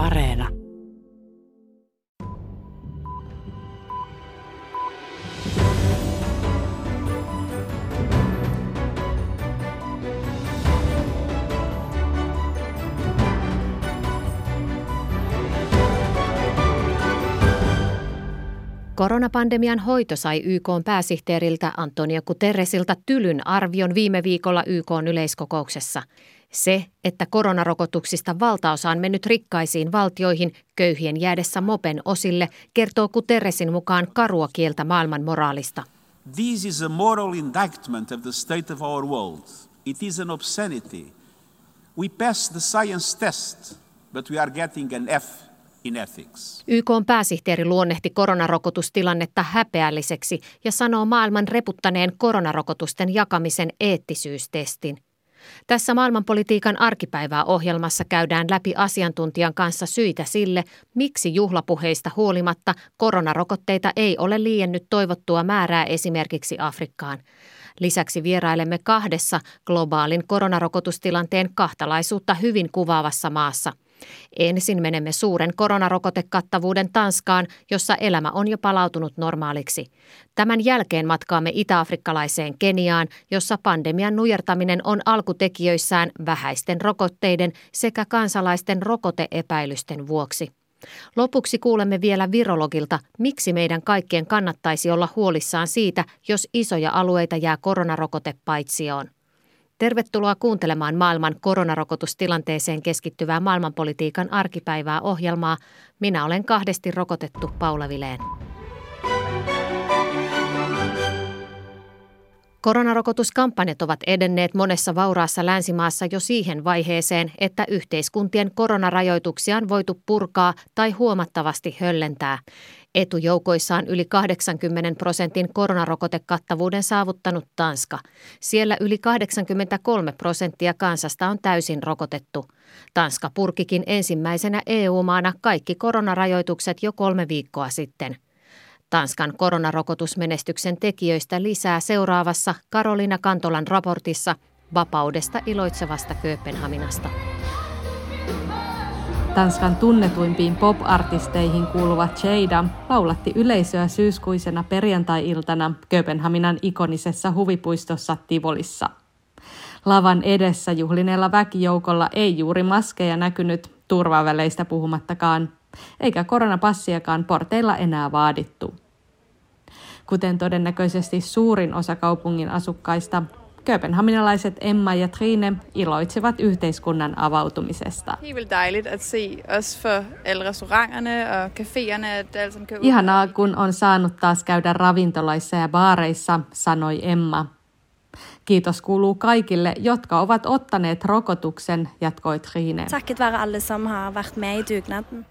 Areena. Koronapandemian hoito sai YK pääsihteeriltä Antonio Guterresilta tylyn arvion viime viikolla YK yleiskokouksessa. Se, että koronarokotuksista valtaosa on mennyt rikkaisiin valtioihin köyhien jäädessä mopen osille, kertoo Guterresin mukaan karua kieltä maailman moraalista. This is a moral indictment of the state of our world. It is an obscenity. We pass the science test, but we are getting an F in ethics. YK on pääsihteeri luonnehti koronarokotustilannetta häpeälliseksi ja sanoo maailman reputtaneen koronarokotusten jakamisen eettisyystestin. Tässä maailmanpolitiikan arkipäivää ohjelmassa käydään läpi asiantuntijan kanssa syitä sille, miksi juhlapuheista huolimatta koronarokotteita ei ole liiennyt toivottua määrää esimerkiksi Afrikkaan. Lisäksi vierailemme kahdessa globaalin koronarokotustilanteen kahtalaisuutta hyvin kuvaavassa maassa – Ensin menemme suuren koronarokotekattavuuden Tanskaan, jossa elämä on jo palautunut normaaliksi. Tämän jälkeen matkaamme itä-afrikkalaiseen Keniaan, jossa pandemian nujertaminen on alkutekijöissään vähäisten rokotteiden sekä kansalaisten rokoteepäilysten vuoksi. Lopuksi kuulemme vielä virologilta, miksi meidän kaikkien kannattaisi olla huolissaan siitä, jos isoja alueita jää koronarokote paitsioon. Tervetuloa kuuntelemaan maailman koronarokotustilanteeseen keskittyvää maailmanpolitiikan arkipäivää ohjelmaa. Minä olen kahdesti rokotettu Paula Vileen. Koronarokotuskampanjat ovat edenneet monessa vauraassa länsimaassa jo siihen vaiheeseen, että yhteiskuntien koronarajoituksia on voitu purkaa tai huomattavasti höllentää. Etujoukoissaan yli 80 prosentin koronarokotekattavuuden saavuttanut Tanska. Siellä yli 83 prosenttia kansasta on täysin rokotettu. Tanska purkikin ensimmäisenä EU-maana kaikki koronarajoitukset jo kolme viikkoa sitten. Tanskan koronarokotusmenestyksen tekijöistä lisää seuraavassa Karolina Kantolan raportissa vapaudesta iloitsevasta Kööpenhaminasta. Tanskan tunnetuimpiin pop-artisteihin kuuluva Jada laulatti yleisöä syyskuisena perjantai-iltana Kööpenhaminan ikonisessa huvipuistossa Tivolissa. Lavan edessä juhlineella väkijoukolla ei juuri maskeja näkynyt turvaväleistä puhumattakaan, eikä koronapassiakaan porteilla enää vaadittu. Kuten todennäköisesti suurin osa kaupungin asukkaista, Kööpenhaminalaiset Emma ja Trine iloitsevat yhteiskunnan avautumisesta. Ihanaa, kun on saanut taas käydä ravintolaissa ja baareissa, sanoi Emma. Kiitos kuuluu kaikille, jotka ovat ottaneet rokotuksen, jatkoi Trine.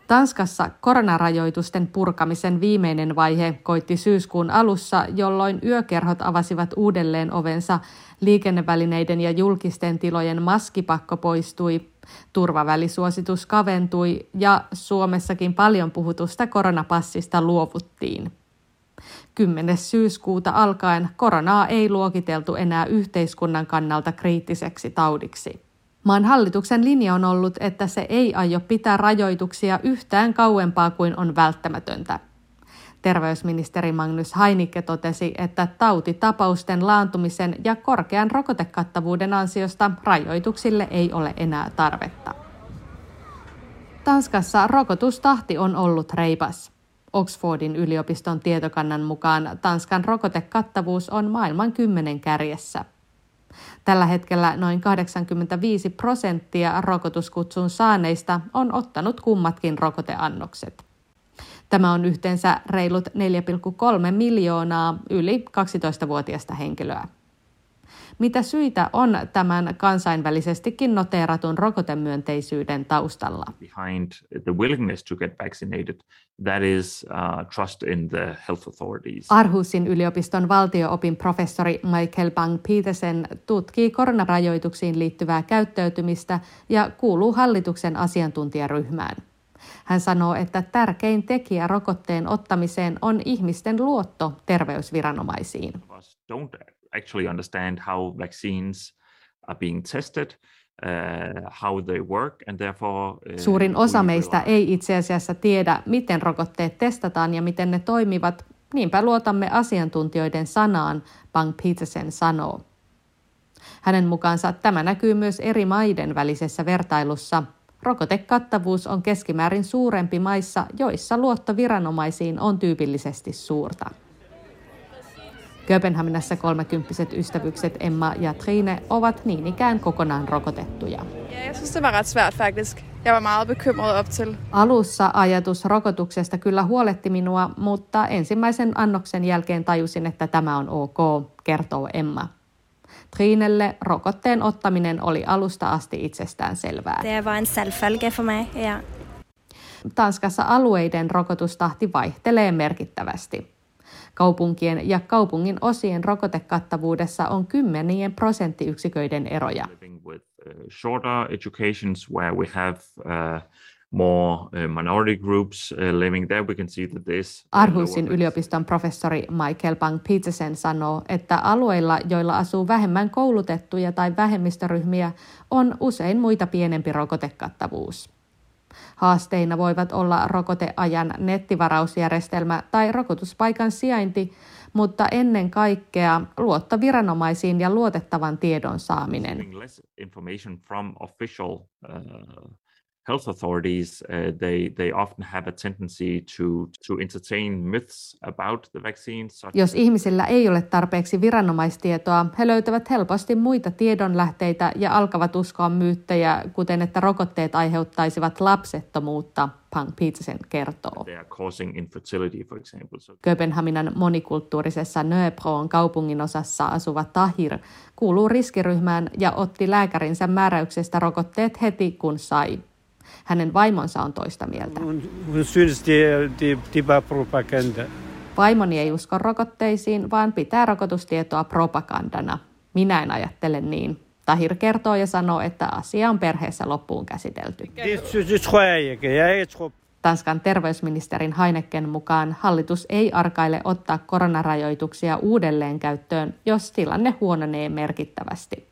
Tanskassa koronarajoitusten purkamisen viimeinen vaihe koitti syyskuun alussa, jolloin yökerhot avasivat uudelleen ovensa, liikennevälineiden ja julkisten tilojen maskipakko poistui, turvavälisuositus kaventui ja Suomessakin paljon puhutusta koronapassista luovuttiin. 10. syyskuuta alkaen koronaa ei luokiteltu enää yhteiskunnan kannalta kriittiseksi taudiksi. Maan hallituksen linja on ollut, että se ei aio pitää rajoituksia yhtään kauempaa kuin on välttämätöntä. Terveysministeri Magnus Hainikke totesi, että tautitapausten laantumisen ja korkean rokotekattavuuden ansiosta rajoituksille ei ole enää tarvetta. Tanskassa rokotustahti on ollut reipas. Oxfordin yliopiston tietokannan mukaan Tanskan rokotekattavuus on maailman kymmenen kärjessä. Tällä hetkellä noin 85 prosenttia rokotuskutsun saaneista on ottanut kummatkin rokoteannokset. Tämä on yhteensä reilut 4,3 miljoonaa yli 12-vuotiaista henkilöä. Mitä syitä on tämän kansainvälisestikin noteeratun rokotemyönteisyyden taustalla? Behind the willingness to get vaccinated, that is uh, trust in the health authorities. Arhusin yliopiston valtioopin professori Michael Bang Petersen tutkii koronarajoituksiin liittyvää käyttäytymistä ja kuuluu hallituksen asiantuntijaryhmään. Hän sanoo, että tärkein tekijä rokotteen ottamiseen on ihmisten luotto terveysviranomaisiin. Don't actually understand how vaccines are being tested uh, how they work and therefore, uh, Suurin osa meistä ei itse asiassa tiedä, miten rokotteet testataan ja miten ne toimivat. Niinpä luotamme asiantuntijoiden sanaan, Bang Petersen sanoo. Hänen mukaansa tämä näkyy myös eri maiden välisessä vertailussa. Rokotekattavuus on keskimäärin suurempi maissa, joissa luotto viranomaisiin on tyypillisesti suurta. Kööpenhaminassa kolmekymppiset ystävykset Emma ja Trine ovat niin ikään kokonaan rokotettuja. Ja, det var var meget. Alussa ajatus rokotuksesta kyllä huoletti minua, mutta ensimmäisen annoksen jälkeen tajusin, että tämä on ok, kertoo Emma. Trinelle rokotteen ottaminen oli alusta asti itsestään selvää. Det var en selvfølge for mig, ja. Tanskassa alueiden rokotustahti vaihtelee merkittävästi. Kaupunkien ja kaupungin osien rokotekattavuudessa on kymmenien prosenttiyksiköiden eroja. uh, shorter educations where we have uh, more uh, minority groups living there. We can see that this Arhusin yliopiston professori Michael Bang Petersen sanoo, että alueilla, joilla asuu vähemmän koulutettuja tai vähemmistöryhmiä, on usein muita pienempi rokotekattavuus. Haasteina voivat olla rokoteajan nettivarausjärjestelmä tai rokotuspaikan sijainti, mutta ennen kaikkea luotto viranomaisiin ja luotettavan tiedon saaminen. Health authorities, uh, they they often have a tendency to to entertain myths about the vaccine. Such Jos ihmisillä ei ole tarpeeksi viranomaistietoa, he löytävät helposti muita tiedonlähteitä ja alkavat uskoa myyttejä, kuten että rokotteet aiheuttaisivat lapsettomuutta, Pang Petersen kertoo. Kööpenhaminan monikulttuurisessa Nöebroon kaupungin osassa asuva Tahir kuuluu riskiryhmään ja otti lääkärinsä määräyksestä rokotteet heti kun sai. Hänen vaimonsa on toista mieltä. Vaimoni ei usko rokotteisiin, vaan pitää rokotustietoa propagandana. Minä en ajattele niin. Tahir kertoo ja sanoo, että asia on perheessä loppuun käsitelty. Tanskan terveysministerin Heineken mukaan hallitus ei arkaile ottaa koronarajoituksia uudelleen käyttöön, jos tilanne huononee merkittävästi.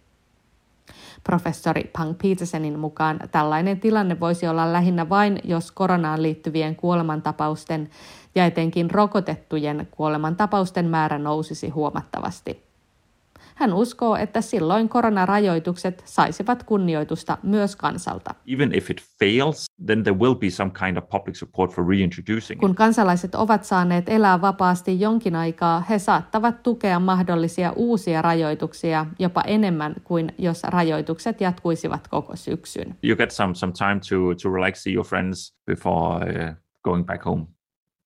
Professori Pang Petersenin mukaan tällainen tilanne voisi olla lähinnä vain, jos koronaan liittyvien kuolemantapausten ja etenkin rokotettujen kuolemantapausten määrä nousisi huomattavasti. Hän uskoo, että silloin koronarajoitukset saisivat kunnioitusta myös kansalta. even if it fails, then there will be some kind of public support for reintroducing. Kun kansalaiset ovat saaneet elää vapaasti jonkin aikaa, he saattavat tukea mahdollisia uusia rajoituksia jopa enemmän kuin jos rajoitukset jatkuisivat koko syksyn. You get some some time to to relax, see your friends before uh, going back home.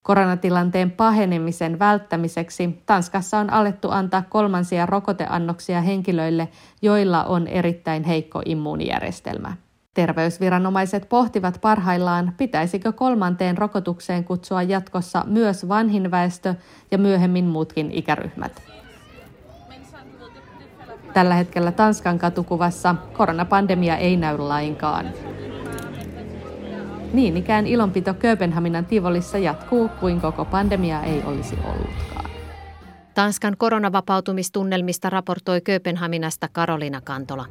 Koronatilanteen pahenemisen välttämiseksi Tanskassa on alettu antaa kolmansia rokoteannoksia henkilöille, joilla on erittäin heikko immuunijärjestelmä. Terveysviranomaiset pohtivat parhaillaan, pitäisikö kolmanteen rokotukseen kutsua jatkossa myös vanhin väestö ja myöhemmin muutkin ikäryhmät. Tällä hetkellä Tanskan katukuvassa koronapandemia ei näy lainkaan. Niin ikään ilonpito Kööpenhaminan Tivolissa jatkuu kuin koko pandemia ei olisi ollutkaan. Tanskan koronavapautumistunnelmista raportoi Kööpenhaminasta Karolina Kantola.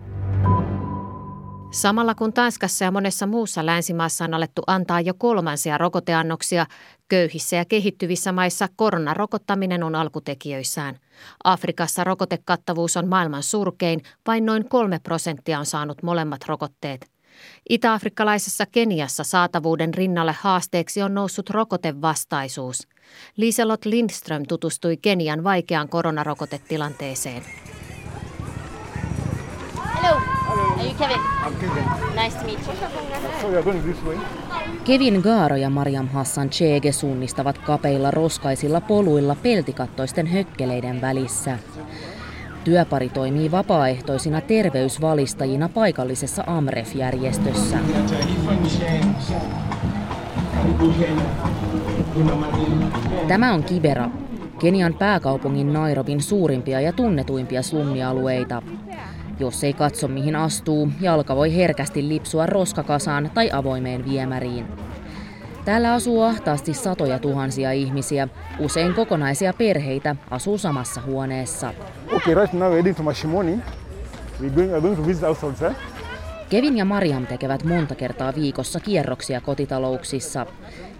Samalla kun Tanskassa ja monessa muussa länsimaassa on alettu antaa jo kolmansia rokoteannoksia, köyhissä ja kehittyvissä maissa koronarokottaminen on alkutekijöissään. Afrikassa rokotekattavuus on maailman surkein, vain noin kolme prosenttia on saanut molemmat rokotteet. Itä-afrikkalaisessa Keniassa saatavuuden rinnalle haasteeksi on noussut rokotevastaisuus. Liselot Lindström tutustui Kenian vaikeaan koronarokotetilanteeseen. Hello. Are you Kevin? I'm Kevin. Nice to meet you. Kevin Gaaro ja Mariam Hassan Chege suunnistavat kapeilla roskaisilla poluilla peltikattoisten hökkeleiden välissä. Työpari toimii vapaaehtoisina terveysvalistajina paikallisessa AMREF-järjestössä. Tämä on Kibera, Kenian pääkaupungin Nairobin suurimpia ja tunnetuimpia slummialueita. Jos ei katso mihin astuu, jalka voi herkästi lipsua roskakasaan tai avoimeen viemäriin. Täällä asuu ahtaasti satoja tuhansia ihmisiä, usein kokonaisia perheitä asuu samassa huoneessa. Okay, right now we're to Mashimoni. We're going, we're going to visit households, eh? Kevin ja Mariam tekevät monta kertaa viikossa kierroksia kotitalouksissa.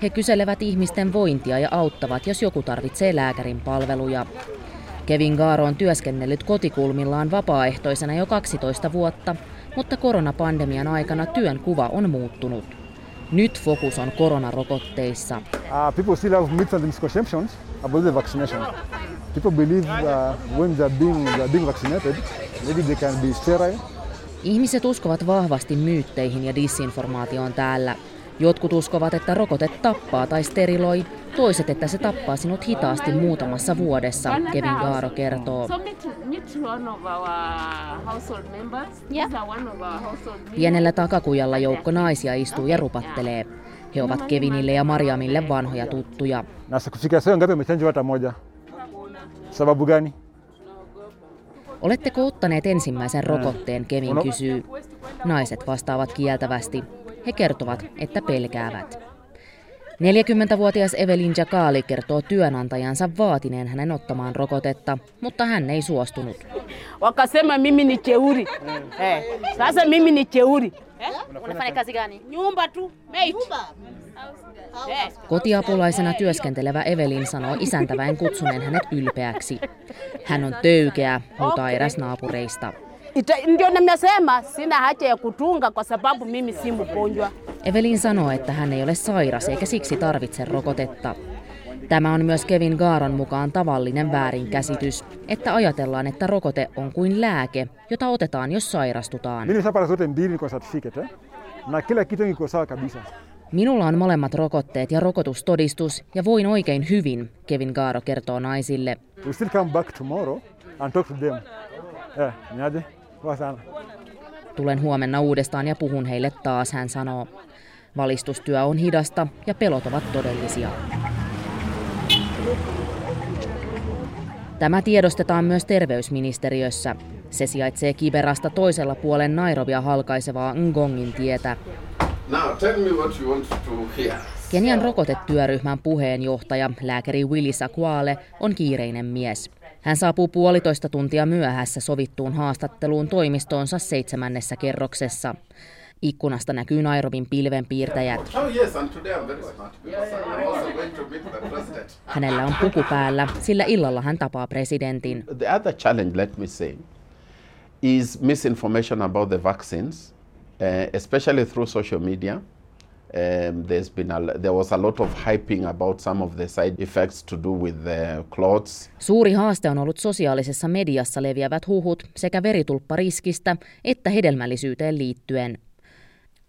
He kyselevät ihmisten vointia ja auttavat, jos joku tarvitsee lääkärin palveluja. Kevin Gaaro on työskennellyt kotikulmillaan vapaaehtoisena jo 12 vuotta, mutta koronapandemian aikana työn kuva on muuttunut. Nyt fokus on koronarokotteissa. Uh, people still have myths and misconceptions about the vaccination. People believe uh, when they're being, they're being vaccinated, maybe they can be sterile. Ihmiset uskovat vahvasti myytteihin ja disinformaatioon täällä. Jotkut uskovat, että rokote tappaa tai steriloi, toiset, että se tappaa sinut hitaasti muutamassa vuodessa, Kevin Gaaro kertoo. Pienellä takakujalla joukko naisia istuu ja rupattelee. He ovat Kevinille ja Mariamille vanhoja tuttuja. Oletteko ottaneet ensimmäisen rokotteen, Kevin kysyy. Naiset vastaavat kieltävästi. He kertovat, että pelkäävät. 40-vuotias Evelin Jakali kertoo työnantajansa vaatineen hänen ottamaan rokotetta, mutta hän ei suostunut. Wakasema mimi ni cheuri. Eh, sasa mimi ni cheuri. Unafanya kazi gani? Nyumba tu, mate. Kotiapulaisena työskentelevä Evelin sanoo isäntäväen kutsuneen hänet ylpeäksi. Hän on töykeä, huutaa eräs naapureista. Ita, ndio nimesema sina haja ya kutunga kwa sababu mimi si mgonjwa. Evelin sanoo, että hän ei ole sairas eikä siksi tarvitse rokotetta. Tämä on myös Kevin Gaaron mukaan tavallinen väärinkäsitys, että ajatellaan, että rokote on kuin lääke, jota otetaan, jos sairastutaan. Eh? na kila kitu iko sawa kabisa. Minulla on molemmat rokotteet ja rokotustodistus ja voin oikein hyvin, Kevin Gaaro kertoo naisille. We still come back tomorrow and talk to them. Eh, sana. Tulen huomenna uudestaan ja puhun heille taas, hän sanoo. Valistustyö on hidasta ja pelot ovat todellisia. Tämä tiedostetaan myös terveysministeriössä. Se sijaitsee Kiberasta toisella puolen Nairobia halkaisevaa Ngongin tietä. Kenian rokotetyöryhmän puheenjohtaja, lääkäri Willy Sakwale, on kiireinen mies. Hän saapuu puolitoista tuntia myöhässä sovittuun haastatteluun toimistoonsa seitsemännessä kerroksessa. Ikkunasta näkyy Nairobin pilvenpiirtäjät. Oh. Hänellä on puku päällä, sillä illalla hän tapaa presidentin. The other challenge, let me say, is misinformation about the vaccines, uh, especially through social media. Um, there's been a, there was a lot of hyping about some of the side effects to do with the clots. Suuri haaste on ollut sosiaalisessa mediassa leviävät huhut sekä veritulppariskistä että hedelmällisyyteen liittyen.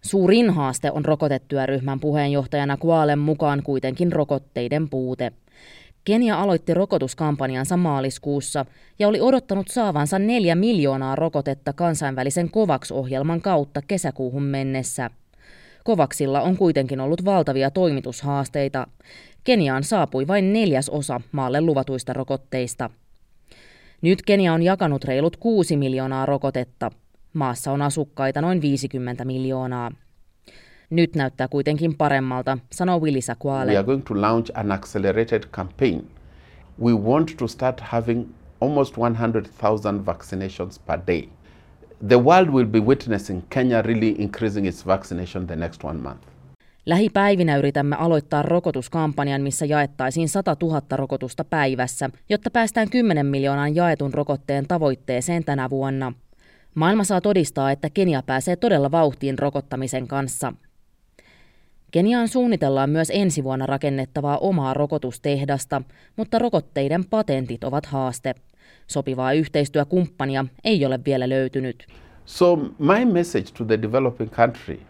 Suurin haaste on rokotetyöryhmän puheenjohtajana Kualen mukaan kuitenkin rokotteiden puute. Kenia aloitti rokotuskampanjansa maaliskuussa ja oli odottanut saavansa neljä miljoonaa rokotetta kansainvälisen COVAX-ohjelman kautta kesäkuuhun mennessä. Kovaksilla on kuitenkin ollut valtavia toimitushaasteita. Keniaan saapui vain neljäs osa maalle luvatuista rokotteista. Nyt Kenia on jakanut reilut 6 miljoonaa rokotetta. Maassa on asukkaita noin 50 miljoonaa. Nyt näyttää kuitenkin paremmalta, sanoo Willy Sakwale. We are going to launch an accelerated campaign. We want to start having almost 100,000 vaccinations per day. The world will be witnessing Kenya really increasing its vaccination the next one month. Lähipäivinä yritämme aloittaa rokotuskampanjan, missä jaettaisiin 100 000 rokotusta päivässä, jotta päästään 10 miljoonan jaetun rokotteen tavoitteeseen tänä vuonna. Maailma saa todistaa, että Kenia pääsee todella vauhtiin rokottamisen kanssa. Keniaan suunnitellaan myös ensi vuonna rakennettavaa omaa rokotustehdasta, mutta rokotteiden patentit ovat haaste. Sopivaa yhteistyökumppania ei ole vielä löytynyt. So my message to the developing country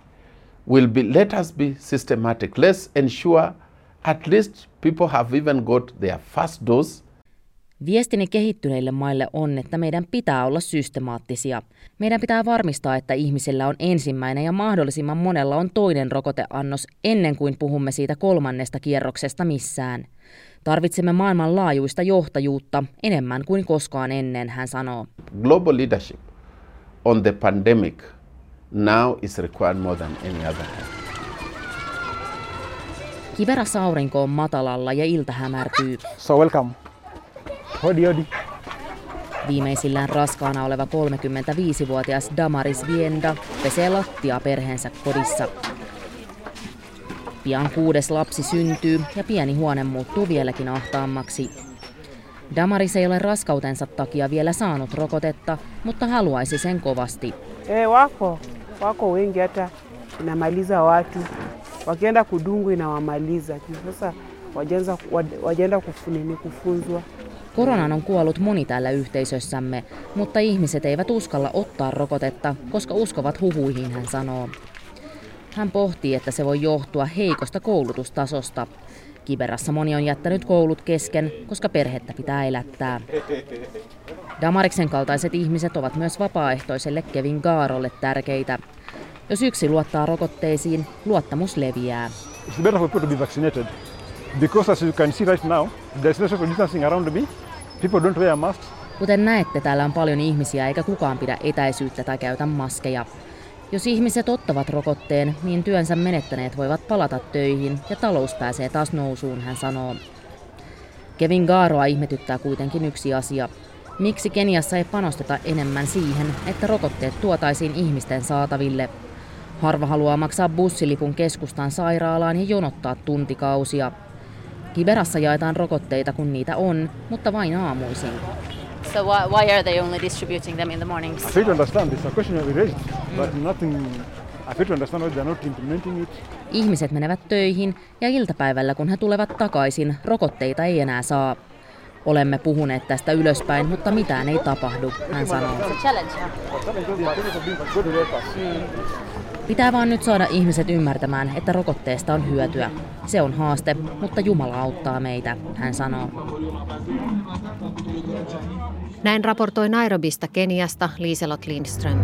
will be let us be systematic. Let's ensure at least people have even got their first dose Viestini kehittyneille maille on, että meidän pitää olla systemaattisia. Meidän pitää varmistaa, että ihmisillä on ensimmäinen ja mahdollisimman monella on toinen rokoteannos ennen kuin puhumme siitä kolmannesta kierroksesta missään. Tarvitsemme maailmanlaajuista johtajuutta enemmän kuin koskaan ennen, hän sanoo. Global leadership on the pandemic now is required more than any other time. Kiverassa aurinko on matalalla ja ilta hämärtyy. So welcome. Hodi hodi. Viimeisillään raskaana oleva 35-vuotias Damaris Vienda pesee lattia perheensä kodissa. Pian kuudes lapsi syntyy ja pieni huone muuttuu vieläkin ahtaammaksi. Damaris ei ole raskautensa takia vielä saanut rokotetta, mutta haluaisi sen kovasti. E, wako wako wengi hata inamaliza watu wakienda kudungu inawamaliza sasa wajaenda kufunini kufunzwa. Koronan on kuollut moni täällä yhteisössämme, mutta ihmiset eivät uskalla ottaa rokotetta, koska uskovat huhuihin, hän sanoo. Hän pohtii, että se voi johtua heikosta koulutustasosta. Kiberassa moni on jättänyt koulut kesken, koska perhettä pitää elättää. Damariksen kaltaiset ihmiset ovat myös vapaaehtoiselle Kevin Gaarolle tärkeitä. Jos yksi luottaa rokotteisiin, luottamus leviää. It's better for people to be vaccinated. Because as you can see right now, there's no social distancing around me. People don't wear masks. Kuten näette, täällä on paljon ihmisiä eikä kukaan pidä etäisyyttä tai käytä maskeja. Jos ihmiset ottavat rokotteen, niin työnsä menettäneet voivat palata töihin ja talous pääsee taas nousuun, hän sanoo. Kevin Gaaroa ihmetyttää kuitenkin yksi asia. Miksi Keniassa ei panosteta enemmän siihen, että rokotteet tuotaisiin ihmisten saataville? Harva haluaa maksaa bussilipun keskustan sairaalaan ja jonottaa tuntikausia. Kiberassa jaetaan rokotteita, kun niitä on, mutta vain aamuisin. So why, why are they only distributing them in the mornings? I fail to understand. It's a question we raised, but nothing. I fail to understand why they're not implementing it. Ihmiset menevät töihin ja iltapäivällä, kun he tulevat takaisin, rokotteita ei enää saa. Olemme puhuneet tästä ylöspäin, mutta mitään ei tapahdu, hän sanoo. Pitää vaan nyt saada ihmiset ymmärtämään, että rokotteesta on hyötyä. Se on haaste, mutta Jumala auttaa meitä, hän sanoo. Näin raportoi Nairobista Keniasta Liselot Lindström.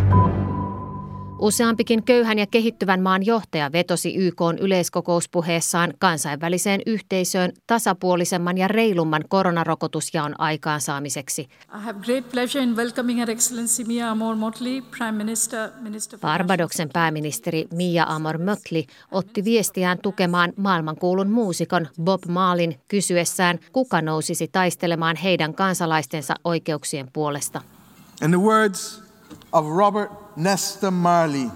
Useampikin köyhän ja kehittyvän maan johtaja vetosi YK yleiskokouspuheessaan kansainväliseen yhteisöön tasapuolisemman ja reilumman koronarokotusjaon aikaansaamiseksi. Barbadoksen pääministeri Mia Amor Motley otti viestiään tukemaan maailmankuulun muusikon Bob Maalin kysyessään, kuka nousisi taistelemaan heidän kansalaistensa oikeuksien puolesta. In the words of Robert Nesta Marley,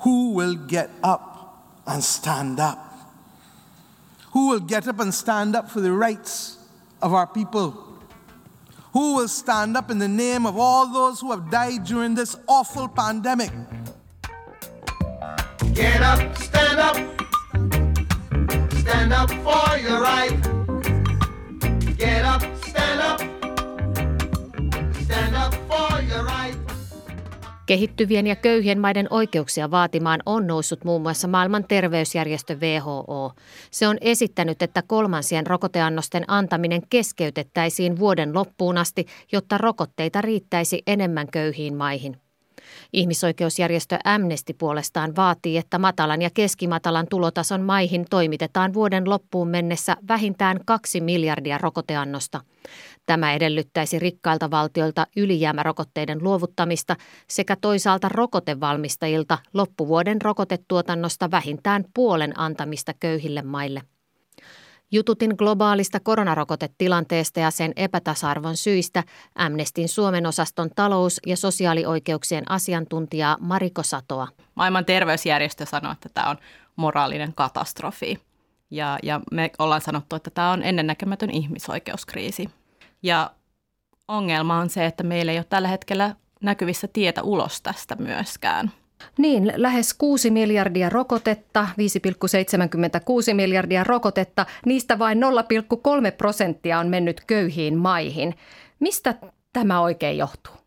who will get up and stand up? Who will get up and stand up for the rights of our people? Who will stand up in the name of all those who have died during this awful pandemic? Get up, stand up, stand up for your right. Get up, stand up. Kehittyvien ja köyhien maiden oikeuksia vaatimaan on noussut muun muassa maailman terveysjärjestö WHO. Se on esittänyt, että kolmansien rokoteannosten antaminen keskeytettäisiin vuoden loppuun asti, jotta rokotteita riittäisi enemmän köyhiin maihin. Ihmisoikeusjärjestö Amnesty puolestaan vaatii, että matalan ja keskimatalan tulotason maihin toimitetaan vuoden loppuun mennessä vähintään kaksi miljardia rokoteannosta. Tämä edellyttäisi rikkailta valtioilta ylijäämärokotteiden luovuttamista sekä toisaalta rokotevalmistajilta loppuvuoden rokotetuotannosta vähintään puolen antamista köyhille maille. Jututin globaalista koronarokotetilanteesta ja sen epätasa-arvon syistä Amnestin Suomen osaston talous- ja sosiaalioikeuksien asiantuntijaa Mariko Satoa. Maailman terveysjärjestö sanoo, että tämä on moraalinen katastrofi. Ja, ja me ollaan sanottu, että tämä on ennennäkemätön ihmisoikeuskriisi. Ja ongelma on se, että meillä ei ole tällä hetkellä näkyvissä tietä ulos tästä myöskään. Niin, lähes 6 miljardia rokotetta, 5,76 miljardia rokotetta, niistä vain 0,3 prosenttia on mennyt köyhiin maihin. Mistä tämä oikein johtuu?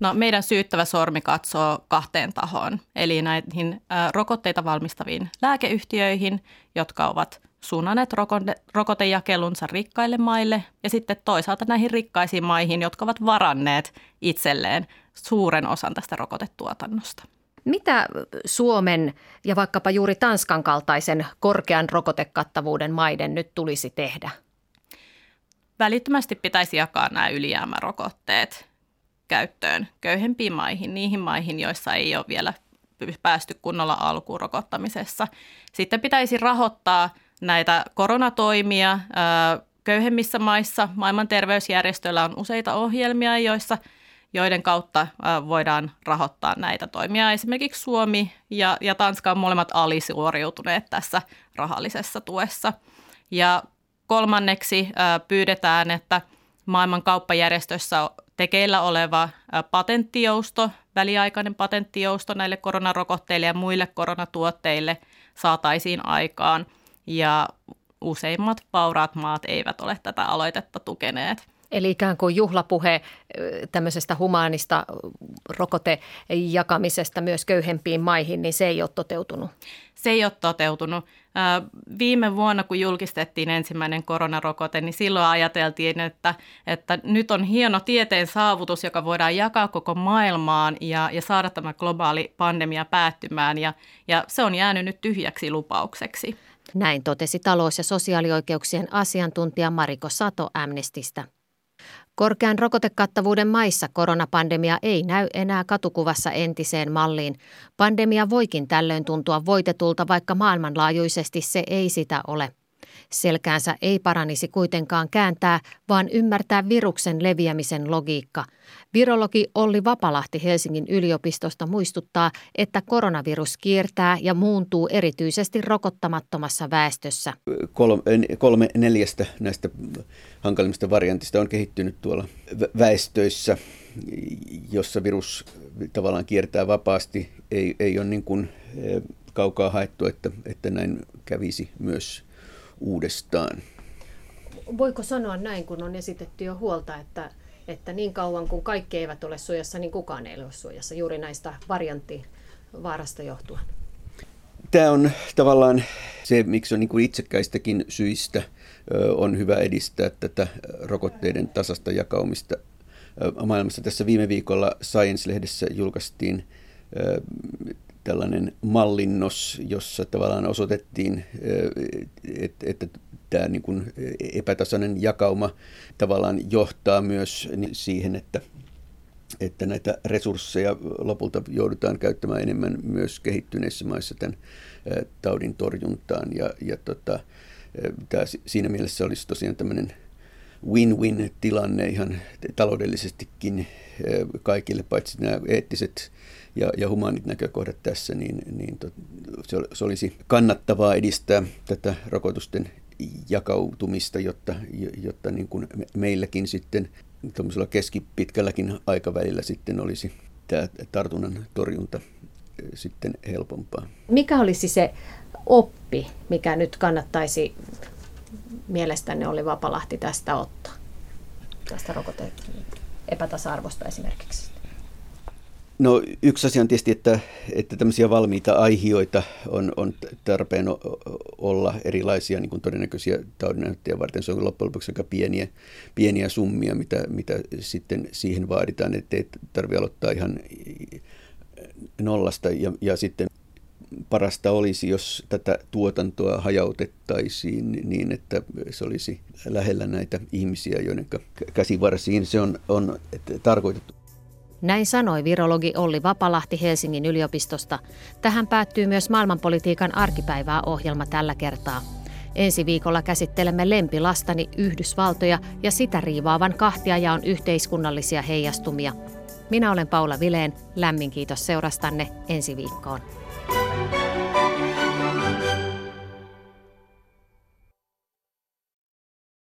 No, meidän syyttävä sormi katsoo kahteen tahoon, eli näihin rokotteita valmistaviin lääkeyhtiöihin, jotka ovat suunnanneet rokote, rokotejakelunsa rikkaille maille ja sitten toisaalta näihin rikkaisiin maihin, jotka ovat varanneet itselleen suuren osan tästä rokotetuotannosta. Mitä Suomen ja vaikkapa juuri Tanskan kaltaisen korkean rokotekattavuuden maiden nyt tulisi tehdä? Välittömästi pitäisi jakaa nämä ylijäämärokotteet käyttöön köyhempiin maihin, niihin maihin, joissa ei ole vielä päästy kunnolla alkuun rokottamisessa. Sitten pitäisi rahoittaa näitä koronatoimia köyhemmissä maissa maailman terveysjärjestöllä on useita ohjelmia, joissa joiden kautta voidaan rahoittaa näitä toimia. Esimerkiksi Suomi ja, ja Tanska on molemmat alisuoriutuneet tässä rahallisessa tuessa. Ja kolmanneksi pyydetään, että maailman kauppajärjestössä tekeillä oleva patenttijousto, väliaikainen patenttijousto näille koronarokotteille ja muille koronatuotteille saataisiin aikaan. Ja useimmat vauraat maat eivät ole tätä aloitetta tukeneet. Eli ikään kuin juhlapuhe tämmöisestä humaanista rokotejakamisesta myös köyhempiin maihin, niin se ei ole toteutunut. Se ei ole toteutunut. Viime vuonna, kun julkistettiin ensimmäinen koronarokote, niin silloin ajateltiin, että, että nyt on hieno tieteen saavutus, joka voidaan jakaa koko maailmaan ja, ja saada tämä globaali pandemia päättymään. Ja, ja se on jäänyt nyt tyhjäksi lupaukseksi. Näin totesi talous- ja sosiaalioikeuksien asiantuntija Mariko Sato Amnestistä. Korkean rokotekattavuuden maissa koronapandemia ei näy enää katukuvassa entiseen malliin. Pandemia voikin tällöin tuntua voitetulta, vaikka maailmanlaajuisesti se ei sitä ole. Selkäänsä ei paranisi kuitenkaan kääntää, vaan ymmärtää viruksen leviämisen logiikka. Virologi Olli Vapalahti Helsingin yliopistosta muistuttaa, että koronavirus kiertää ja muuntuu erityisesti rokottamattomassa väestössä. Kolme, kolme neljästä näistä hankalimmista variantista on kehittynyt tuolla väestöissä, jossa virus tavallaan kiertää vapaasti. Ei, ei ole niin kuin eh, kaukaa haettu, että, että näin kävisi myös uudestaan. Voiko sanoa näin, kun on esitetty jo huolta, että, että niin kauan kuin kaikki eivät ole suojassa, niin kukaan ei ole suojassa juuri näistä varianttivaarasta johtuen? Tämä on tavallaan se, miksi on niin kuin itsekkäistäkin syistä on hyvä edistää tätä rokotteiden tasasta jakaumista maailmassa. Tässä viime viikolla Science-lehdessä julkaistiin tällainen mallinnos, jossa tavallaan osoitettiin, että, että tämä niin kuin epätasainen jakauma tavallaan johtaa myös siihen, että, että näitä resursseja lopulta joudutaan käyttämään enemmän myös kehittyneissä maissa tämän taudin torjuntaan. Ja, ja tota, tämä siinä mielessä olisi tosiaan tämmöinen win-win-tilanne ihan taloudellisestikin kaikille, paitsi nämä eettiset ja, ja humaanit näkökohdat tässä, niin, niin to, se, se olisi kannattavaa edistää tätä rokotusten jakautumista, jotta, jotta niin kuin meilläkin sitten keskipitkälläkin aikavälillä sitten olisi tämä tartunnan torjunta sitten helpompaa. Mikä olisi se oppi, mikä nyt kannattaisi mielestänne oli Vapalahti tästä ottaa? Tästä rokote epätasa-arvosta esimerkiksi. No yksi asia on tietysti, että, että tämmöisiä valmiita aihioita on, on tarpeen olla erilaisia niin kuin todennäköisiä taudinäyttöjä varten. Se on loppujen lopuksi aika pieniä, pieniä summia, mitä, mitä sitten siihen vaaditaan, ettei tarvitse aloittaa ihan nollasta. Ja, ja sitten parasta olisi, jos tätä tuotantoa hajautettaisiin niin, että se olisi lähellä näitä ihmisiä, joiden käsivarsiin se on, on tarkoitettu. Näin sanoi virologi Olli Vapalahti Helsingin yliopistosta. Tähän päättyy myös maailmanpolitiikan arkipäivää ohjelma tällä kertaa. Ensi viikolla käsittelemme lempilastani Yhdysvaltoja ja sitä riivaavan kahtiajaon yhteiskunnallisia heijastumia. Minä olen Paula Vileen. Lämmin kiitos seurastanne ensi viikkoon.